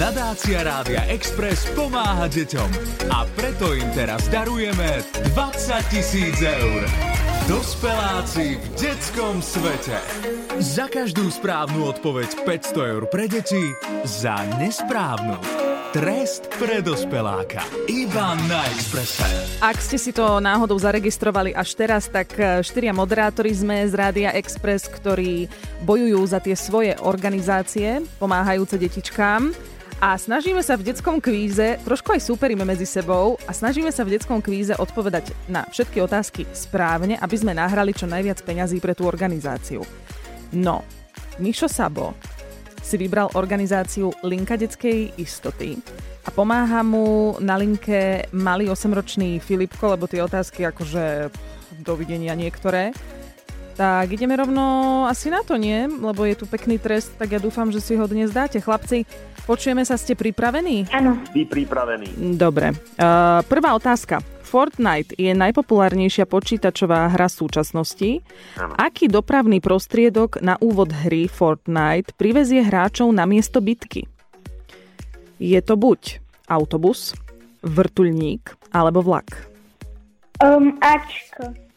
Nadácia Rádia Express pomáha deťom a preto im teraz darujeme 20 tisíc eur. Dospeláci v detskom svete. Za každú správnu odpoveď 500 eur pre deti, za nesprávnu Trest pre dospeláka. Iba na Expresse. Ak ste si to náhodou zaregistrovali až teraz, tak e, štyria moderátori sme z Rádia Express, ktorí bojujú za tie svoje organizácie, pomáhajúce detičkám. A snažíme sa v detskom kvíze, trošku aj súperíme medzi sebou a snažíme sa v detskom kvíze odpovedať na všetky otázky správne, aby sme nahrali čo najviac peňazí pre tú organizáciu. No, Mišo Sabo si vybral organizáciu Linka detskej istoty a pomáha mu na linke malý 8-ročný Filipko, lebo tie otázky akože dovidenia niektoré. Tak ideme rovno asi na to, nie? Lebo je tu pekný trest, tak ja dúfam, že si ho dnes dáte. Chlapci, počujeme sa, ste pripravení? Áno. Vy pripravený. Dobre. Uh, prvá otázka. Fortnite je najpopulárnejšia počítačová hra súčasnosti. Áno. Aký dopravný prostriedok na úvod hry Fortnite privezie hráčov na miesto bitky? Je to buď autobus, vrtuľník alebo vlak. Um, Ačko.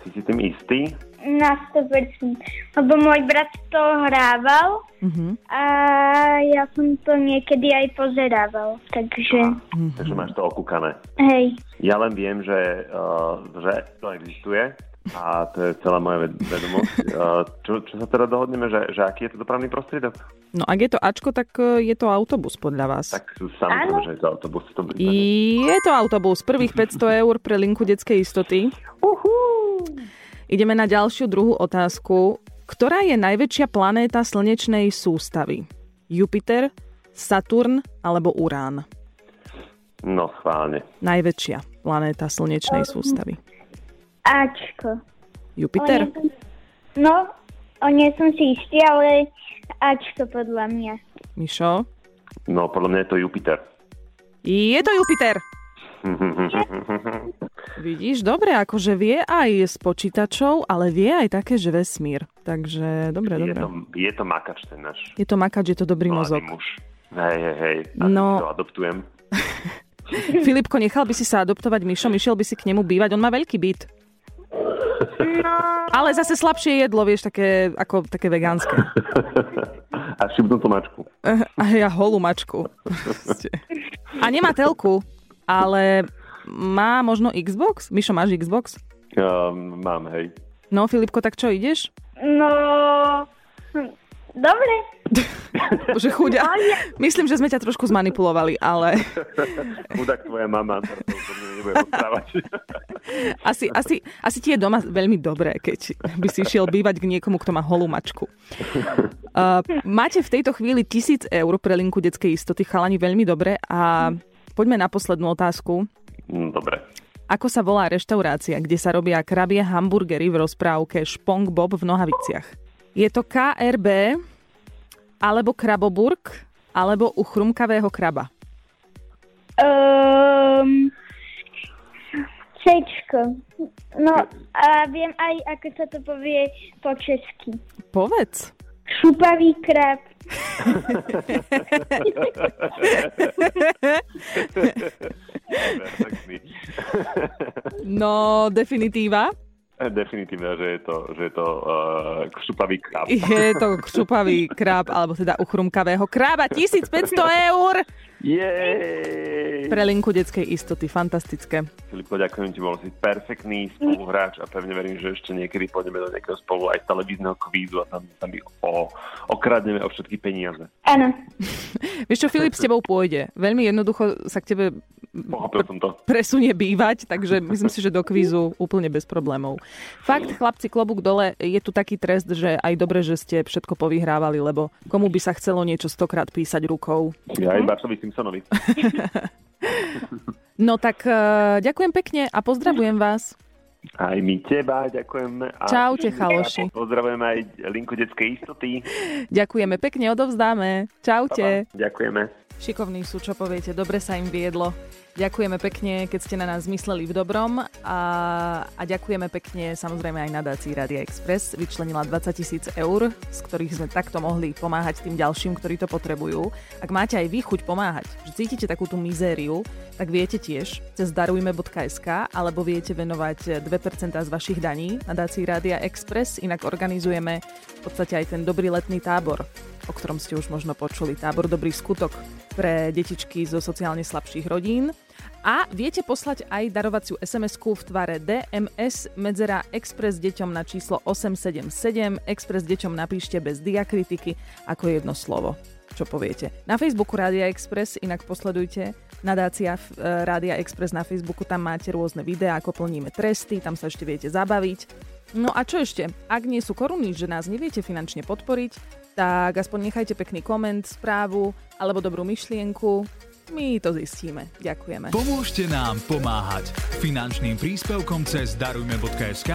Si si tým istý? Na 100%. Lebo môj brat to hrával Uh-huh. a ja som to niekedy aj pozerával. Takže, Takže máš to okúkané. hej. Ja len viem, že, uh, že to existuje a to je celá moja ved- vedomosť. Uh, čo, čo sa teda dohodneme, že, že aký je to dopravný prostriedok? No ak je to Ačko, tak e, je to autobus podľa vás. Tak samozrejme, že je to autobus. To. Je to autobus. Prvých 500 eur pre linku detskej istoty. Ideme na ďalšiu druhú otázku. Ktorá je najväčšia planéta slnečnej sústavy? Jupiter, Saturn alebo Urán? No, schválne. Najväčšia planéta slnečnej sústavy. Ačko. Jupiter? O, nie som- No, o nie som si istý, ale Ačko podľa mňa. Mišo? No, podľa mňa je to Jupiter. Je to Jupiter! Vidíš, dobre, akože vie aj s počítačov, ale vie aj také, že vesmír. Takže, dobre, je, dobre. to, je to makač ten náš Je to makač, je to dobrý mladý mozog. muž. Hej, hej, hej. A No. to adoptujem. Filipko, nechal by si sa adoptovať Mišo, išiel by si k nemu bývať, on má veľký byt. Ale zase slabšie jedlo, vieš, také, ako také vegánske. A šibnú tú mačku. A ja holú mačku. A nemá telku, ale má možno Xbox? Mišo, máš Xbox? Um, mám, hej. No, Filipko, tak čo, ideš? No, dobre. Že chuďa. Myslím, že sme ťa trošku zmanipulovali, ale Chudák tvoja mama, asi, asi, asi ti je doma veľmi dobré, keď by si išiel bývať k niekomu, kto má holú mačku. Uh, máte v tejto chvíli tisíc eur pre linku detskej istoty, chalani, veľmi dobre. A poďme na poslednú otázku. Mm, Dobre. Ako sa volá reštaurácia, kde sa robia krabie hamburgery v rozprávke Špong Bob v Nohaviciach? Je to KRB, alebo Kraboburg, alebo u chrumkavého kraba? Um, Cčko. No a viem aj, ako sa to povie po česky. Povedz. Šupavý krab. Perfektný. No, definitíva. Definitívne, že je to, že je to uh, kšupavý krab. Je to kšupavý krab, alebo teda uchrumkavého krába. 1500 eur Jej! pre linku detskej istoty. Fantastické. Filipko, ďakujem ti, bol si perfektný spoluhráč a pevne verím, že ešte niekedy pôjdeme do nejakého spolu aj televízneho kvízu a tam, tam o, okradneme o všetky peniaze. Áno. Vieš čo, Filip s tebou pôjde. Veľmi jednoducho sa k tebe Pochopil som to. presunie bývať, takže myslím si, že do kvízu úplne bez problémov. Fakt, chlapci, klobúk dole, je tu taký trest, že aj dobre, že ste všetko povyhrávali, lebo komu by sa chcelo niečo stokrát písať rukou. Ja aj Bartovi Simpsonovi. No tak uh, ďakujem pekne a pozdravujem vás. Aj my teba ďakujeme. A Čaute, chaloši. Pozdravujeme aj linku detskej istoty. Ďakujeme pekne, odovzdáme. Čaute. Ďakujeme. Šikovní sú, čo poviete, dobre sa im viedlo. Ďakujeme pekne, keď ste na nás mysleli v dobrom a, a ďakujeme pekne samozrejme aj nadácii Radia Express. Vyčlenila 20 tisíc eur, z ktorých sme takto mohli pomáhať tým ďalším, ktorí to potrebujú. Ak máte aj vy chuť pomáhať, že cítite takú tú mizériu, tak viete tiež cez darujme.sk alebo viete venovať 2% z vašich daní nadácii Rádia Express. Inak organizujeme v podstate aj ten dobrý letný tábor, o ktorom ste už možno počuli. Tábor Dobrý skutok pre detičky zo sociálne slabších rodín. A viete poslať aj darovaciu sms v tvare DMS medzera Express deťom na číslo 877. Express deťom napíšte bez diakritiky ako jedno slovo. Čo poviete? Na Facebooku Rádia Express inak posledujte nadácia e, Rádia Express na Facebooku, tam máte rôzne videá, ako plníme tresty, tam sa ešte viete zabaviť. No a čo ešte? Ak nie sú koruny, že nás neviete finančne podporiť, tak aspoň nechajte pekný koment, správu alebo dobrú myšlienku my to zistíme. Ďakujeme. Pomôžte nám pomáhať finančným príspevkom cez darujme.sk,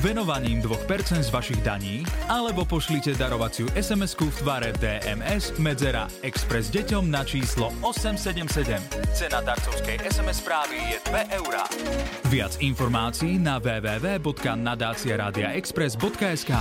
venovaním 2% z vašich daní, alebo pošlite darovaciu sms v tvare DMS medzera Express deťom na číslo 877. Cena darcovskej SMS správy je 2 eurá. Viac informácií na www.nadáciaradiaexpress.sk